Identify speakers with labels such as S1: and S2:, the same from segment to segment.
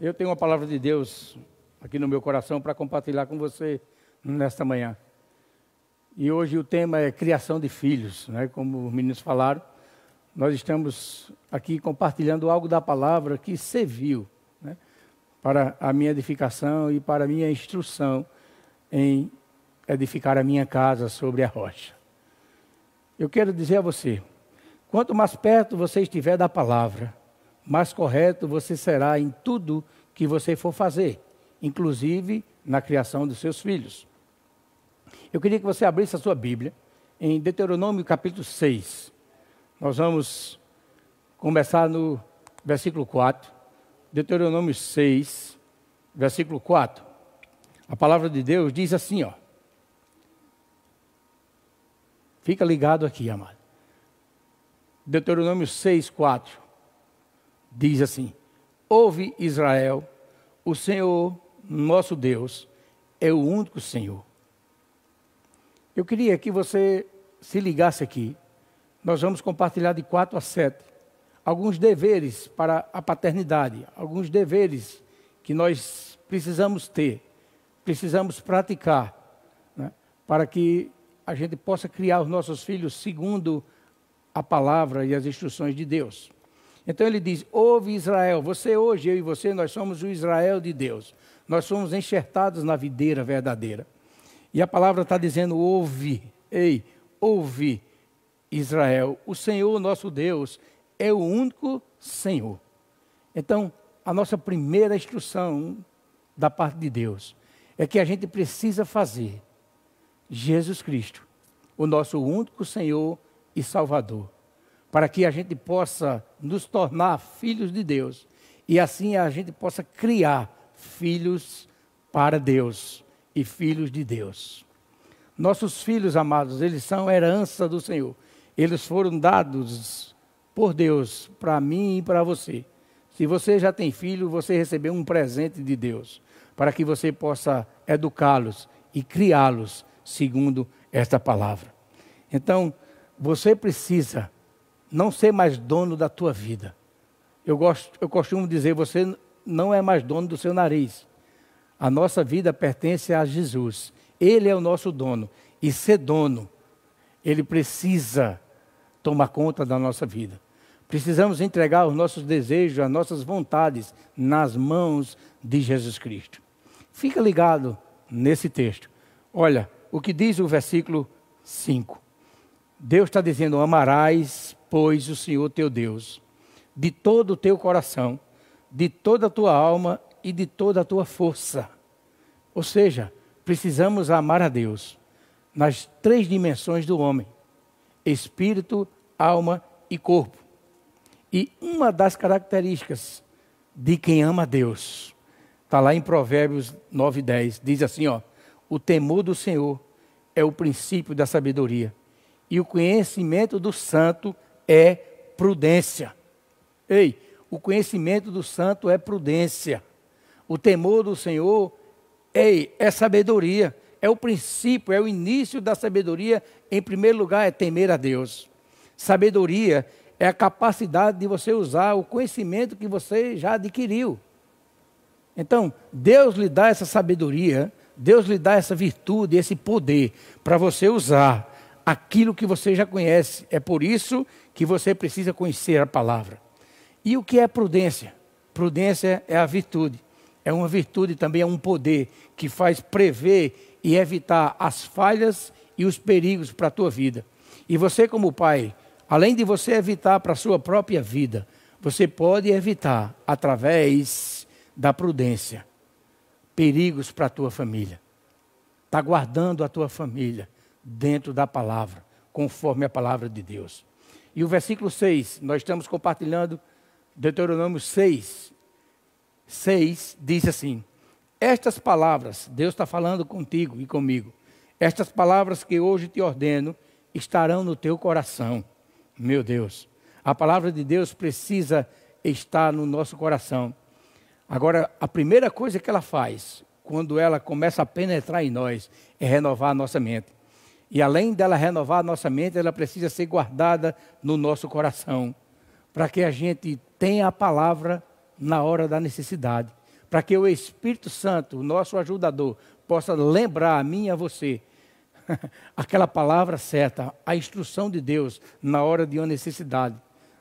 S1: eu tenho uma palavra de Deus aqui no meu coração para compartilhar com você nesta manhã. E hoje o tema é criação de filhos, né? como os meninos falaram. Nós estamos aqui compartilhando algo da palavra que serviu né? para a minha edificação e para a minha instrução em edificar a minha casa sobre a rocha. Eu quero dizer a você, quanto mais perto você estiver da palavra, mais correto você será em tudo que você for fazer, inclusive na criação dos seus filhos. Eu queria que você abrisse a sua Bíblia em Deuteronômio capítulo 6. Nós vamos começar no versículo 4. Deuteronômio 6, versículo 4. A palavra de Deus diz assim, ó. Fica ligado aqui, amado. Deuteronômio 6, 4 diz assim: Ouve Israel, o Senhor, nosso Deus, é o único Senhor. Eu queria que você se ligasse aqui. Nós vamos compartilhar de 4 a 7 alguns deveres para a paternidade, alguns deveres que nós precisamos ter, precisamos praticar, né, para que a gente possa criar os nossos filhos segundo a palavra e as instruções de Deus. Então ele diz: Ouve Israel, você hoje, eu e você, nós somos o Israel de Deus. Nós somos enxertados na videira verdadeira. E a palavra está dizendo: Ouve, ei, ouve Israel, o Senhor nosso Deus é o único Senhor. Então, a nossa primeira instrução da parte de Deus é que a gente precisa fazer Jesus Cristo, o nosso único Senhor e Salvador para que a gente possa nos tornar filhos de Deus e assim a gente possa criar filhos para Deus e filhos de Deus. Nossos filhos amados, eles são herança do Senhor. Eles foram dados por Deus para mim e para você. Se você já tem filho, você recebeu um presente de Deus para que você possa educá-los e criá-los segundo esta palavra. Então, você precisa não ser mais dono da tua vida. Eu, gosto, eu costumo dizer, você não é mais dono do seu nariz. A nossa vida pertence a Jesus. Ele é o nosso dono. E ser dono, ele precisa tomar conta da nossa vida. Precisamos entregar os nossos desejos, as nossas vontades nas mãos de Jesus Cristo. Fica ligado nesse texto. Olha o que diz o versículo 5. Deus está dizendo: Amarás, pois, o Senhor teu Deus, de todo o teu coração, de toda a tua alma e de toda a tua força. Ou seja, precisamos amar a Deus nas três dimensões do homem: espírito, alma e corpo. E uma das características de quem ama a Deus está lá em Provérbios 9, 10. Diz assim: ó, o temor do Senhor é o princípio da sabedoria, e o conhecimento do santo é prudência. Ei, o conhecimento do santo é prudência. O temor do Senhor, ei, é sabedoria. É o princípio, é o início da sabedoria. Em primeiro lugar, é temer a Deus. Sabedoria é a capacidade de você usar o conhecimento que você já adquiriu. Então, Deus lhe dá essa sabedoria, Deus lhe dá essa virtude, esse poder para você usar aquilo que você já conhece. É por isso que você precisa conhecer a palavra. E o que é prudência? Prudência é a virtude. É uma virtude também, é um poder que faz prever e evitar as falhas e os perigos para a tua vida. E você, como pai, além de você evitar para a sua própria vida, você pode evitar através da prudência perigos para a tua família. Está guardando a tua família dentro da palavra, conforme a palavra de Deus. E o versículo 6, nós estamos compartilhando Deuteronômio 6. 6 diz assim: Estas palavras, Deus está falando contigo e comigo, estas palavras que hoje te ordeno estarão no teu coração. Meu Deus, a palavra de Deus precisa estar no nosso coração. Agora, a primeira coisa que ela faz, quando ela começa a penetrar em nós, é renovar a nossa mente. E além dela renovar a nossa mente, ela precisa ser guardada no nosso coração, para que a gente tenha a palavra na hora da necessidade. para que o Espírito Santo, o nosso ajudador, possa lembrar a mim e a você aquela palavra certa, a instrução de Deus na hora de uma necessidade,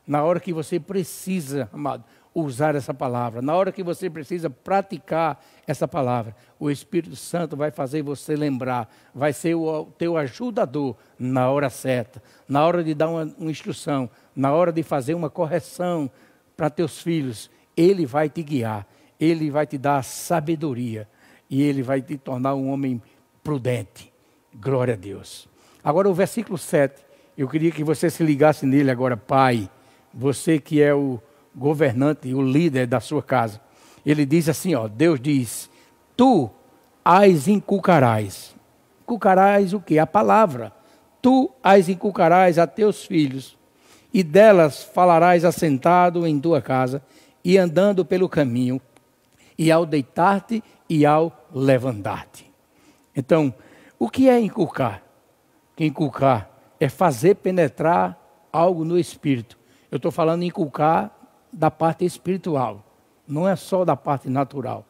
S1: na hora que você precisa, amado, usar essa palavra, na hora que você precisa praticar essa palavra, o Espírito Santo vai fazer você lembrar, vai ser o teu ajudador na hora certa, na hora de dar uma, uma instrução, na hora de fazer uma correção para teus filhos, ele vai te guiar, ele vai te dar sabedoria e ele vai te tornar um homem prudente. Glória a Deus. Agora o versículo 7, eu queria que você se ligasse nele agora, pai, você que é o governante, o líder da sua casa. Ele diz assim, ó, Deus diz: "Tu as inculcarás". Inculcarás o que? A palavra. Tu as inculcarás a teus filhos, e delas falarás assentado em tua casa e andando pelo caminho, e ao deitar-te e ao levantar-te. Então, o que é inculcar? Inculcar é fazer penetrar algo no espírito. Eu estou falando inculcar da parte espiritual, não é só da parte natural.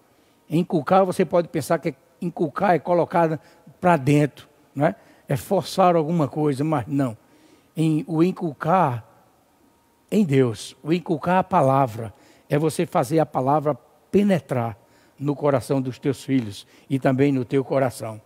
S1: Inculcar, você pode pensar que inculcar é colocar para dentro, não é? é forçar alguma coisa, mas não. Em, o inculcar em Deus, o inculcar a palavra, é você fazer a palavra penetrar no coração dos teus filhos e também no teu coração.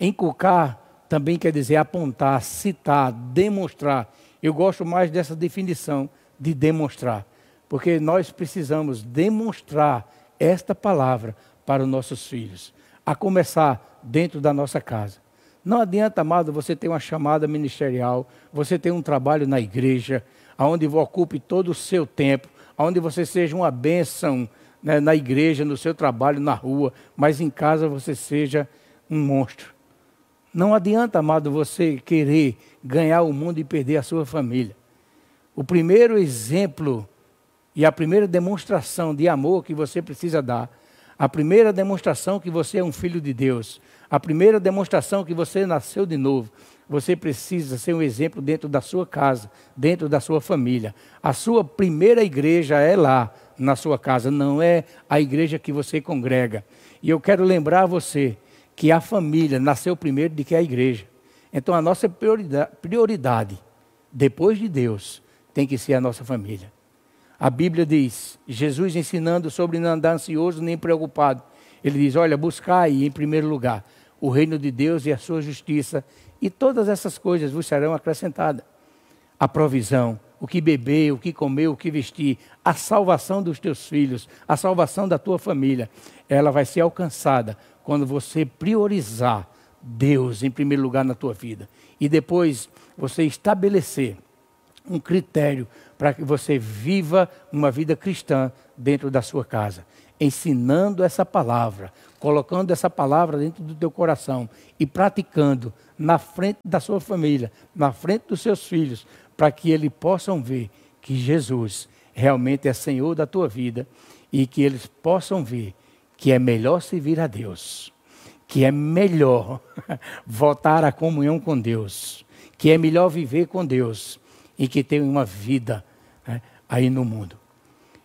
S1: Inculcar também quer dizer apontar, citar, demonstrar. Eu gosto mais dessa definição de demonstrar, porque nós precisamos demonstrar esta palavra para os nossos filhos, a começar dentro da nossa casa. Não adianta, amado, você ter uma chamada ministerial, você ter um trabalho na igreja, onde ocupe todo o seu tempo, onde você seja uma bênção né, na igreja, no seu trabalho, na rua, mas em casa você seja um monstro. Não adianta, amado, você querer ganhar o mundo e perder a sua família. O primeiro exemplo e a primeira demonstração de amor que você precisa dar, a primeira demonstração que você é um filho de Deus, a primeira demonstração que você nasceu de novo, você precisa ser um exemplo dentro da sua casa, dentro da sua família. A sua primeira igreja é lá, na sua casa, não é a igreja que você congrega. E eu quero lembrar você que a família nasceu primeiro do que a igreja. Então a nossa prioridade, prioridade, depois de Deus, tem que ser a nossa família. A Bíblia diz, Jesus ensinando sobre não andar ansioso nem preocupado. Ele diz: Olha, buscai em primeiro lugar o reino de Deus e a sua justiça, e todas essas coisas vos serão acrescentadas. A provisão, o que beber, o que comer, o que vestir, a salvação dos teus filhos, a salvação da tua família, ela vai ser alcançada quando você priorizar Deus em primeiro lugar na tua vida e depois você estabelecer um critério para que você viva uma vida cristã dentro da sua casa, ensinando essa palavra, colocando essa palavra dentro do teu coração e praticando na frente da sua família, na frente dos seus filhos, para que eles possam ver que Jesus realmente é Senhor da tua vida e que eles possam ver que é melhor servir a Deus, que é melhor voltar à comunhão com Deus, que é melhor viver com Deus e que ter uma vida né, aí no mundo.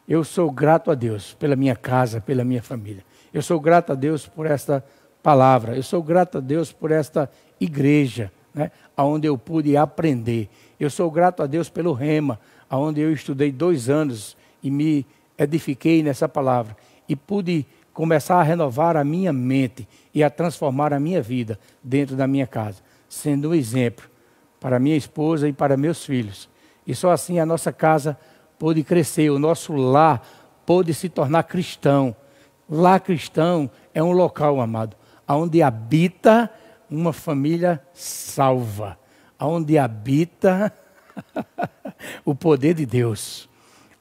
S1: Eu sou grato a Deus pela minha casa, pela minha família. Eu sou grato a Deus por esta palavra. Eu sou grato a Deus por esta igreja, né, onde eu pude aprender. Eu sou grato a Deus pelo Rema, onde eu estudei dois anos e me edifiquei nessa palavra. E pude começar a renovar a minha mente e a transformar a minha vida dentro da minha casa, sendo um exemplo para minha esposa e para meus filhos. E só assim a nossa casa pôde crescer, o nosso lar pôde se tornar cristão. Lá cristão é um local, amado, onde habita uma família salva, onde habita o poder de Deus,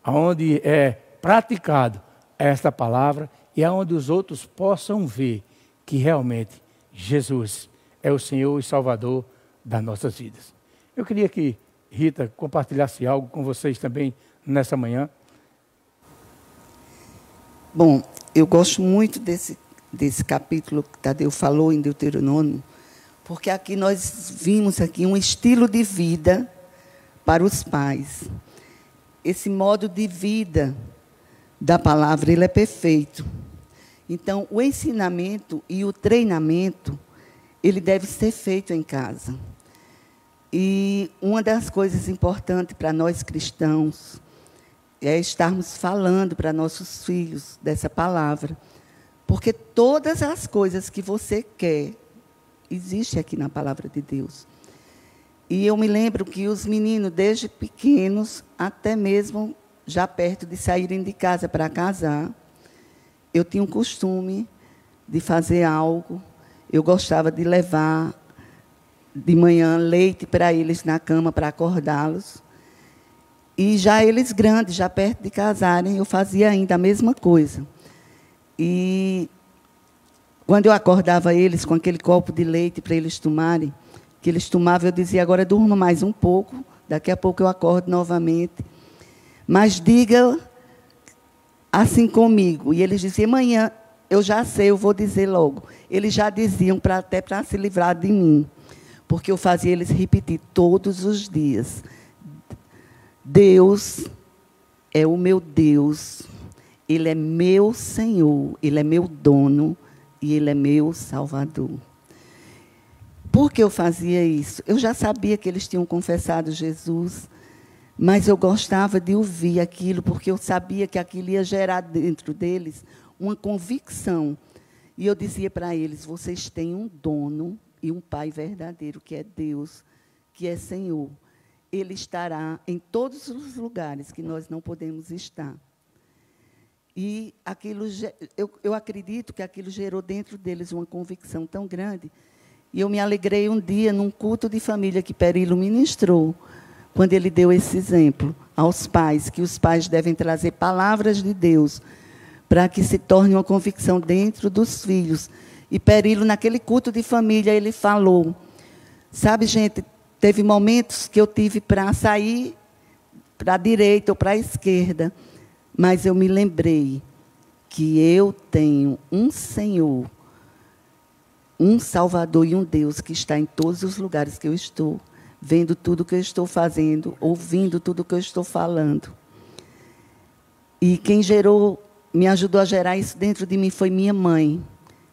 S1: onde é praticado esta palavra e aonde os outros possam ver que realmente Jesus é o Senhor e Salvador das nossas vidas. Eu queria que Rita compartilhasse algo com vocês também nessa manhã.
S2: Bom, eu gosto muito desse, desse capítulo que Tadeu falou em Deuteronômio, porque aqui nós vimos aqui um estilo de vida para os pais. Esse modo de vida da palavra, ele é perfeito. Então, o ensinamento e o treinamento, ele deve ser feito em casa. E uma das coisas importantes para nós cristãos é estarmos falando para nossos filhos dessa palavra. Porque todas as coisas que você quer existe aqui na palavra de Deus. E eu me lembro que os meninos, desde pequenos, até mesmo já perto de saírem de casa para casar, eu tinha um costume de fazer algo. Eu gostava de levar de manhã leite para eles na cama para acordá-los. E já eles grandes, já perto de casarem, eu fazia ainda a mesma coisa. E quando eu acordava eles com aquele copo de leite para eles tomarem, que eles tomavam, eu dizia, agora durma mais um pouco, daqui a pouco eu acordo novamente. Mas diga assim comigo. E eles diziam, amanhã eu já sei, eu vou dizer logo. Eles já diziam pra, até para se livrar de mim. Porque eu fazia eles repetir todos os dias. Deus é o meu Deus. Ele é meu Senhor. Ele é meu dono. E Ele é meu Salvador. Por que eu fazia isso? Eu já sabia que eles tinham confessado Jesus, mas eu gostava de ouvir aquilo, porque eu sabia que aquilo ia gerar dentro deles uma convicção. E eu dizia para eles: vocês têm um dono e um Pai verdadeiro, que é Deus, que é Senhor. Ele estará em todos os lugares que nós não podemos estar. E aquilo, eu, eu acredito que aquilo gerou dentro deles uma convicção tão grande e eu me alegrei um dia num culto de família que Perilo ministrou, quando ele deu esse exemplo aos pais, que os pais devem trazer palavras de Deus para que se torne uma convicção dentro dos filhos. E Perilo, naquele culto de família, ele falou: Sabe, gente, teve momentos que eu tive para sair para a direita ou para a esquerda, mas eu me lembrei que eu tenho um Senhor um Salvador e um Deus que está em todos os lugares que eu estou, vendo tudo que eu estou fazendo, ouvindo tudo que eu estou falando. E quem gerou, me ajudou a gerar isso dentro de mim foi minha mãe,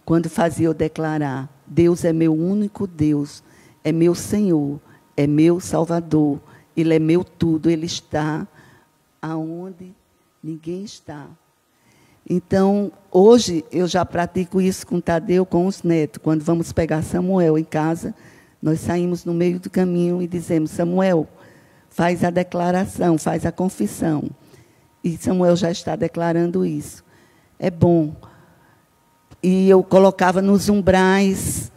S2: quando fazia eu declarar: Deus é meu único Deus, é meu Senhor, é meu Salvador, Ele é meu tudo, Ele está aonde ninguém está. Então, hoje eu já pratico isso com Tadeu, com os netos. Quando vamos pegar Samuel em casa, nós saímos no meio do caminho e dizemos: Samuel, faz a declaração, faz a confissão. E Samuel já está declarando isso. É bom. E eu colocava nos umbrais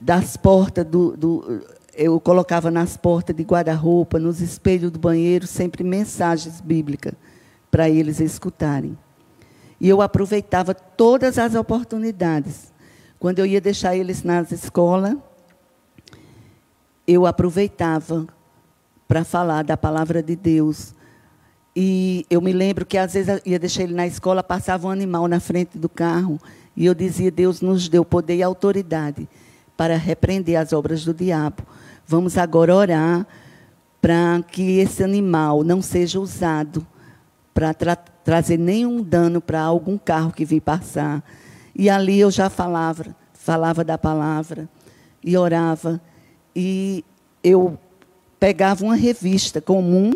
S2: das portas do, do eu colocava nas portas de guarda-roupa, nos espelhos do banheiro, sempre mensagens bíblicas para eles escutarem. E eu aproveitava todas as oportunidades. Quando eu ia deixar eles nas escolas, eu aproveitava para falar da palavra de Deus. E eu me lembro que às vezes ia deixar ele na escola, passava um animal na frente do carro, e eu dizia: Deus nos deu poder e autoridade para repreender as obras do diabo. Vamos agora orar para que esse animal não seja usado para tratar trazer nenhum dano para algum carro que vim passar. E ali eu já falava, falava da palavra e orava. E eu pegava uma revista comum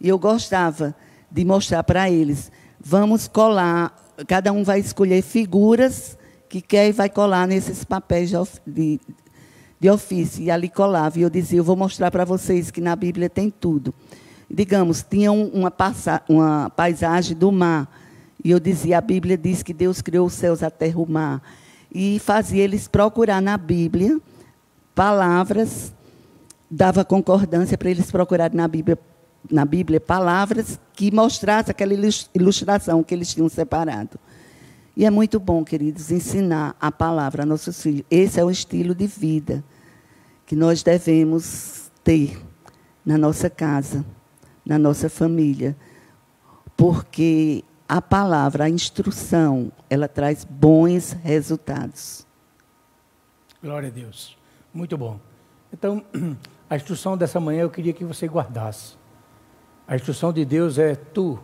S2: e eu gostava de mostrar para eles. Vamos colar, cada um vai escolher figuras que quer e vai colar nesses papéis de, de, de ofício. E ali colava. E eu dizia, eu vou mostrar para vocês que na Bíblia tem tudo digamos, tinha uma, uma paisagem do mar. E eu dizia, a Bíblia diz que Deus criou os céus, a terra, o mar. E fazia eles procurar na Bíblia palavras, dava concordância para eles procurarem na Bíblia, na Bíblia palavras que mostrassem aquela ilustração que eles tinham separado. E é muito bom, queridos, ensinar a palavra a nossos filhos. Esse é o estilo de vida que nós devemos ter na nossa casa na nossa família, porque a palavra, a instrução, ela traz bons resultados.
S1: Glória a Deus. Muito bom. Então, a instrução dessa manhã eu queria que você guardasse. A instrução de Deus é: tu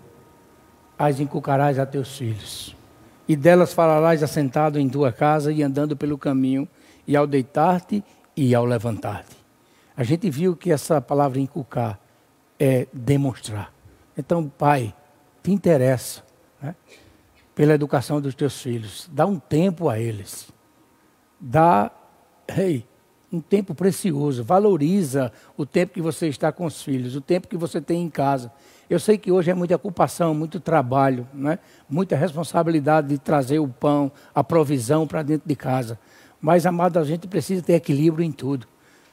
S1: as inculcarás a teus filhos. E delas falarás assentado em tua casa e andando pelo caminho, e ao deitar-te e ao levantar-te. A gente viu que essa palavra inculcar é demonstrar. Então, pai, te interessa né, pela educação dos teus filhos. Dá um tempo a eles. Dá, hey, um tempo precioso. Valoriza o tempo que você está com os filhos, o tempo que você tem em casa. Eu sei que hoje é muita ocupação, muito trabalho, né? muita responsabilidade de trazer o pão, a provisão para dentro de casa. Mas, amado, a gente precisa ter equilíbrio em tudo.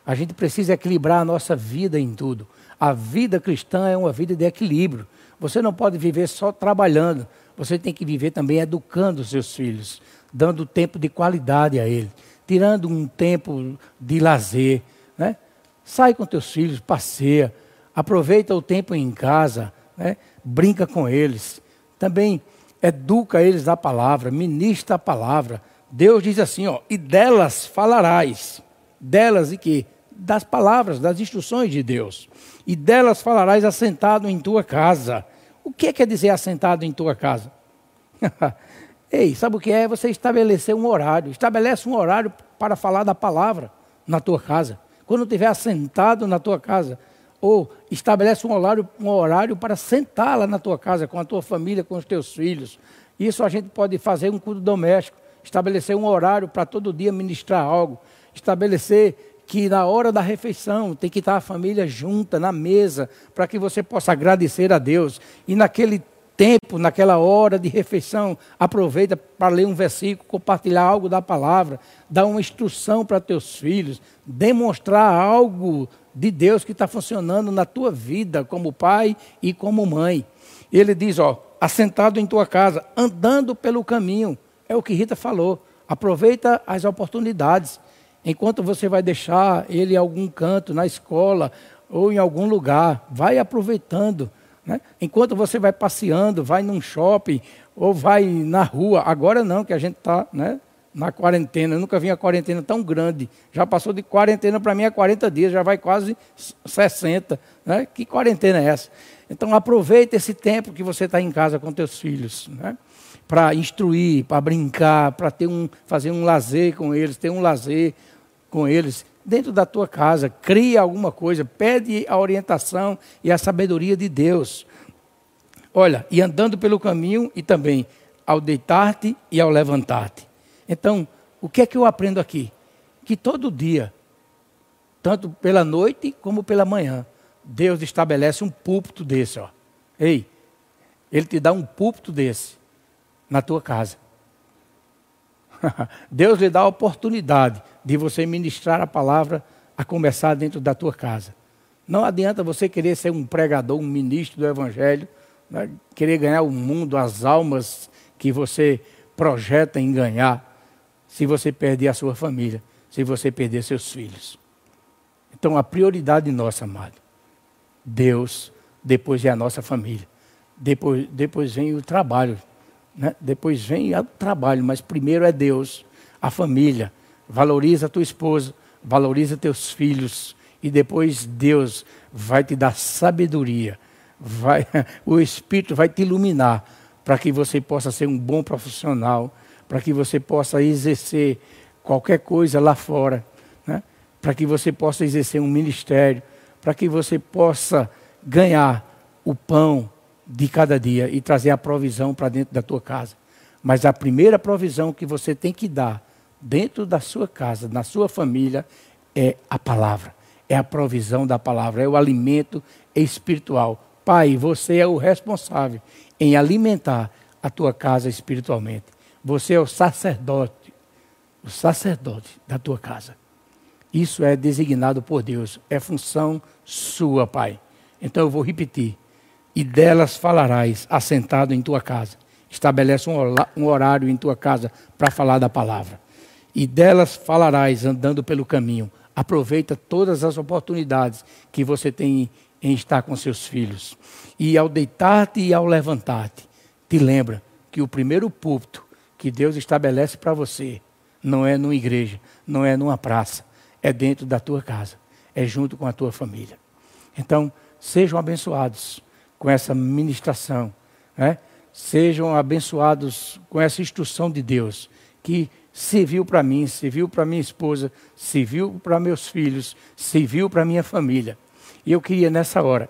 S1: A gente precisa equilibrar a nossa vida em tudo. A vida cristã é uma vida de equilíbrio. Você não pode viver só trabalhando. Você tem que viver também educando os seus filhos, dando tempo de qualidade a eles, tirando um tempo de lazer. Né? Sai com teus filhos, passeia, aproveita o tempo em casa, né? brinca com eles. Também educa eles da palavra, ministra a palavra. Deus diz assim, ó, e delas falarás. Delas e que? Das palavras, das instruções de Deus. E delas falarás assentado em tua casa. O que quer dizer assentado em tua casa? Ei, sabe o que é? Você estabelecer um horário. Estabelece um horário para falar da palavra na tua casa. Quando estiver assentado na tua casa, ou estabelece um horário, um horário para sentar lá na tua casa, com a tua família, com os teus filhos. Isso a gente pode fazer um culto doméstico, estabelecer um horário para todo dia ministrar algo, estabelecer que na hora da refeição tem que estar a família junta na mesa, para que você possa agradecer a Deus. E naquele tempo, naquela hora de refeição, aproveita para ler um versículo, compartilhar algo da palavra, dar uma instrução para teus filhos, demonstrar algo de Deus que está funcionando na tua vida como pai e como mãe. Ele diz, ó, assentado em tua casa, andando pelo caminho. É o que Rita falou. Aproveita as oportunidades. Enquanto você vai deixar ele em algum canto, na escola ou em algum lugar, vai aproveitando. Né? Enquanto você vai passeando, vai num shopping ou vai na rua. Agora não, que a gente está né, na quarentena. Eu nunca vi a quarentena tão grande. Já passou de quarentena para mim a 40 dias, já vai quase 60. Né? Que quarentena é essa? Então aproveita esse tempo que você está em casa com teus filhos, né? para instruir, para brincar, para um, fazer um lazer com eles, ter um lazer com eles dentro da tua casa. Cria alguma coisa, pede a orientação e a sabedoria de Deus. Olha, e andando pelo caminho e também ao deitar-te e ao levantar-te. Então, o que é que eu aprendo aqui? Que todo dia, tanto pela noite como pela manhã, Deus estabelece um púlpito desse, ó. Ei, ele te dá um púlpito desse na tua casa. Deus lhe dá a oportunidade de você ministrar a palavra a começar dentro da tua casa. Não adianta você querer ser um pregador, um ministro do evangelho, né? querer ganhar o mundo, as almas que você projeta em ganhar se você perder a sua família, se você perder seus filhos. Então a prioridade nossa, amado, Deus, depois é a nossa família, depois, depois vem o trabalho, né? depois vem o trabalho, mas primeiro é Deus, a família. Valoriza a tua esposa, valoriza teus filhos, e depois Deus vai te dar sabedoria, vai, o Espírito vai te iluminar para que você possa ser um bom profissional, para que você possa exercer qualquer coisa lá fora, né? para que você possa exercer um ministério, para que você possa ganhar o pão de cada dia e trazer a provisão para dentro da tua casa. Mas a primeira provisão que você tem que dar dentro da sua casa, na sua família, é a palavra. É a provisão da palavra, é o alimento espiritual. Pai, você é o responsável em alimentar a tua casa espiritualmente. Você é o sacerdote, o sacerdote da tua casa. Isso é designado por Deus, é função sua, Pai. Então eu vou repetir. E delas falarás assentado em tua casa. Estabelece um horário em tua casa para falar da palavra. E delas falarás andando pelo caminho. Aproveita todas as oportunidades que você tem em estar com seus filhos. E ao deitar-te e ao levantar-te, te lembra que o primeiro púlpito que Deus estabelece para você não é numa igreja, não é numa praça, é dentro da tua casa, é junto com a tua família. Então, sejam abençoados com essa ministração, né? sejam abençoados com essa instrução de Deus, que serviu para mim, serviu para minha esposa, serviu para meus filhos, serviu para minha família. E eu queria nessa hora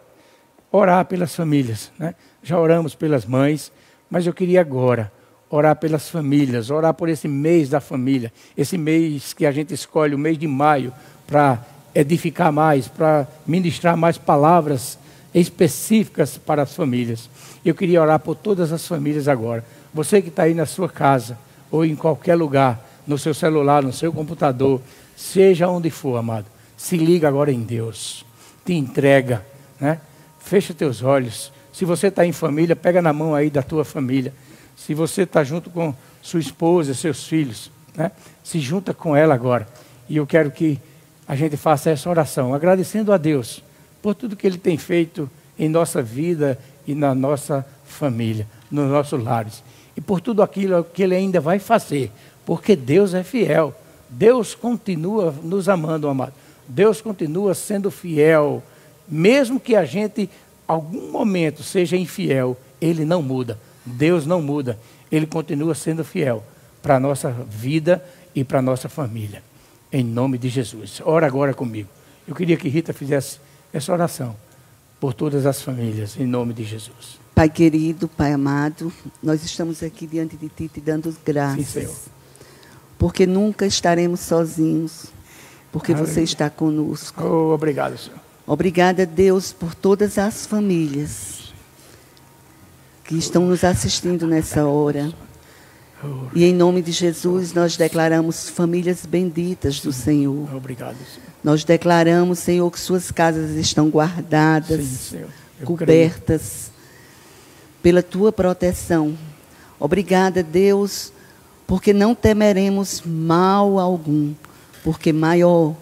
S1: orar pelas famílias, né? Já oramos pelas mães, mas eu queria agora orar pelas famílias, orar por esse mês da família, esse mês que a gente escolhe, o mês de maio, para edificar mais, para ministrar mais palavras específicas para as famílias. Eu queria orar por todas as famílias agora. Você que está aí na sua casa, ou em qualquer lugar, no seu celular, no seu computador, seja onde for, amado, se liga agora em Deus, te entrega, né? fecha teus olhos. Se você está em família, pega na mão aí da tua família. Se você está junto com sua esposa, seus filhos, né? se junta com ela agora. E eu quero que a gente faça essa oração, agradecendo a Deus por tudo que Ele tem feito em nossa vida e na nossa família, nos nossos lares. E por tudo aquilo que Ele ainda vai fazer, porque Deus é fiel. Deus continua nos amando, amado. Deus continua sendo fiel. Mesmo que a gente, algum momento, seja infiel, Ele não muda. Deus não muda. Ele continua sendo fiel para a nossa vida e para a nossa família em nome de Jesus. Ora agora comigo. Eu queria que Rita fizesse essa oração por todas as famílias, em nome de Jesus.
S2: Pai querido, Pai amado, nós estamos aqui diante de Ti te dando graças.
S1: Sim, Senhor.
S2: Porque nunca estaremos sozinhos, porque Aleluia. você está conosco.
S1: Oh, obrigado, Senhor.
S2: Obrigada, Deus, por todas as famílias que estão nos assistindo nessa hora. E em nome de Jesus, nós declaramos famílias benditas do Senhor.
S1: Obrigado, Senhor.
S2: Nós declaramos, Senhor, que suas casas estão guardadas, Sim, cobertas creio. pela tua proteção. Obrigada, Deus, porque não temeremos mal algum, porque maior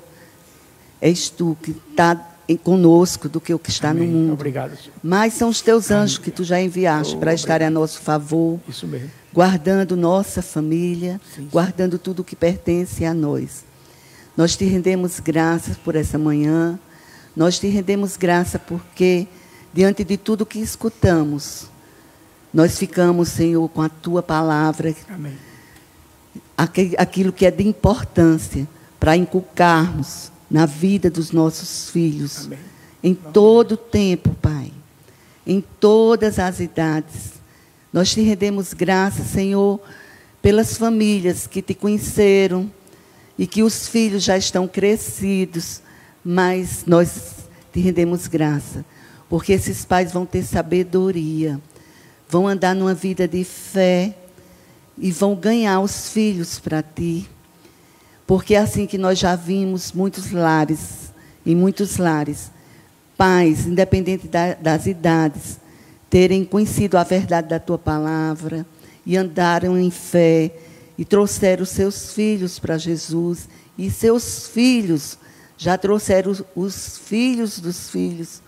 S2: és tu que está conosco do que o que está
S1: Amém.
S2: no mundo.
S1: Obrigado, Senhor.
S2: Mas são os teus anjos Amém. que tu já enviaste oh, para estarem a nosso favor.
S1: Isso mesmo
S2: guardando nossa família, sim, guardando tudo que pertence a nós. Nós te rendemos graças por essa manhã, nós te rendemos graça porque, diante de tudo que escutamos, nós ficamos, Senhor, com a tua palavra,
S1: Amém.
S2: aquilo que é de importância para inculcarmos na vida dos nossos filhos,
S1: Amém.
S2: em todo o tempo, Pai, em todas as idades nós te rendemos graças, Senhor, pelas famílias que te conheceram e que os filhos já estão crescidos, mas nós te rendemos graça, porque esses pais vão ter sabedoria, vão andar numa vida de fé e vão ganhar os filhos para ti. Porque é assim que nós já vimos muitos lares, em muitos lares, pais, independente da, das idades, terem conhecido a verdade da tua palavra e andaram em fé e trouxeram seus filhos para Jesus e seus filhos já trouxeram os filhos dos filhos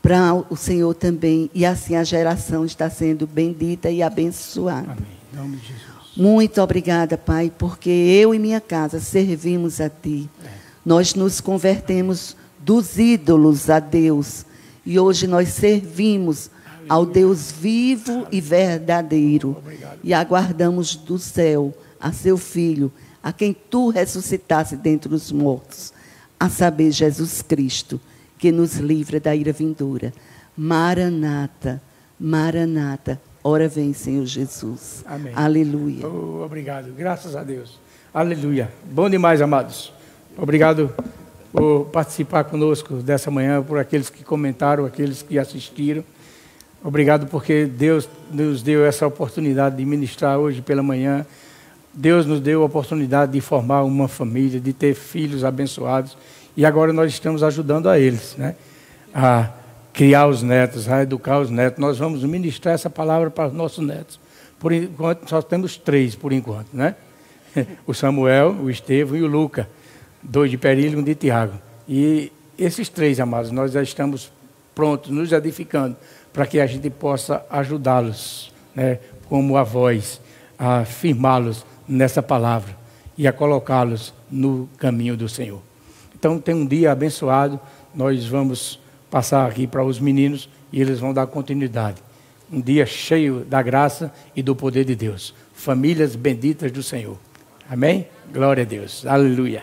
S2: para o Senhor também e assim a geração está sendo bendita e abençoada.
S1: Amém. Em nome de Jesus.
S2: Muito obrigada, Pai, porque eu e minha casa servimos a Ti. É. Nós nos convertemos dos ídolos a Deus e hoje nós servimos ao Deus vivo e verdadeiro. E aguardamos do céu a seu Filho, a quem tu ressuscitaste dentre os mortos, a saber, Jesus Cristo, que nos livra da ira vindoura. Maranata, Maranata. Ora vem, Senhor Jesus.
S1: Amém.
S2: Aleluia.
S1: Oh, obrigado. Graças a Deus. Aleluia. Bom demais, amados. Obrigado por participar conosco dessa manhã, por aqueles que comentaram, aqueles que assistiram. Obrigado porque Deus nos deu essa oportunidade de ministrar hoje pela manhã. Deus nos deu a oportunidade de formar uma família, de ter filhos abençoados. E agora nós estamos ajudando a eles, né? A criar os netos, a educar os netos. Nós vamos ministrar essa palavra para os nossos netos. Por enquanto, só temos três, por enquanto, né? O Samuel, o Estevão e o Luca. Dois de Perílio e um de Tiago. E esses três, amados, nós já estamos prontos, nos edificando para que a gente possa ajudá-los, né, como avós, a firmá-los nessa palavra e a colocá-los no caminho do Senhor. Então, tem um dia abençoado, nós vamos passar aqui para os meninos e eles vão dar continuidade um dia cheio da graça e do poder de Deus. Famílias benditas do Senhor. Amém? Glória a Deus. Aleluia.